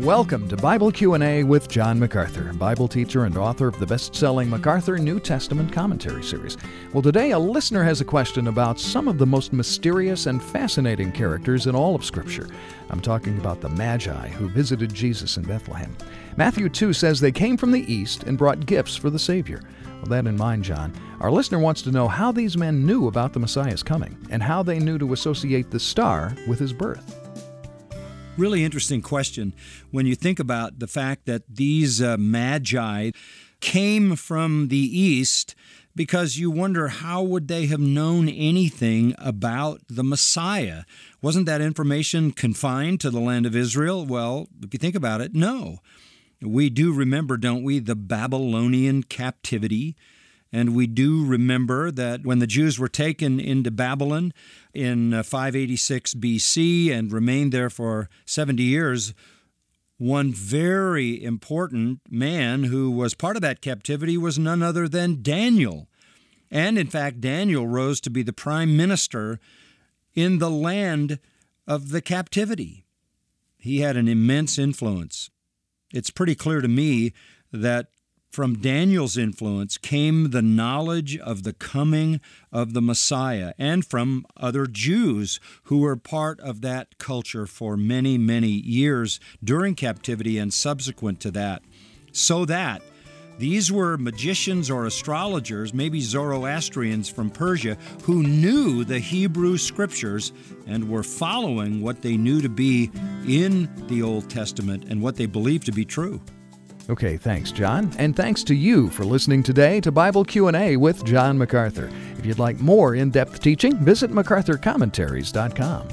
Welcome to Bible Q&A with John MacArthur, Bible teacher and author of the best-selling MacArthur New Testament Commentary series. Well, today a listener has a question about some of the most mysterious and fascinating characters in all of Scripture. I'm talking about the Magi who visited Jesus in Bethlehem. Matthew 2 says they came from the east and brought gifts for the Savior. With that in mind, John, our listener wants to know how these men knew about the Messiah's coming and how they knew to associate the star with his birth. Really interesting question when you think about the fact that these uh, magi came from the east because you wonder how would they have known anything about the Messiah? Wasn't that information confined to the land of Israel? Well, if you think about it, no. We do remember, don't we, the Babylonian captivity and we do remember that when the Jews were taken into Babylon in uh, 586 BC and remained there for 70 years, one very important man who was part of that captivity was none other than Daniel. And in fact, Daniel rose to be the prime minister in the land of the captivity. He had an immense influence. It's pretty clear to me that from Daniel's influence came the knowledge of the coming of the Messiah, and from other Jews who were part of that culture for many, many years during captivity and subsequent to that. So that these were magicians or astrologers, maybe Zoroastrians from Persia, who knew the Hebrew scriptures and were following what they knew to be in the Old Testament and what they believed to be true. Okay, thanks, John. And thanks to you for listening today to Bible Q&A with John MacArthur. If you'd like more in-depth teaching, visit macarthurcommentaries.com.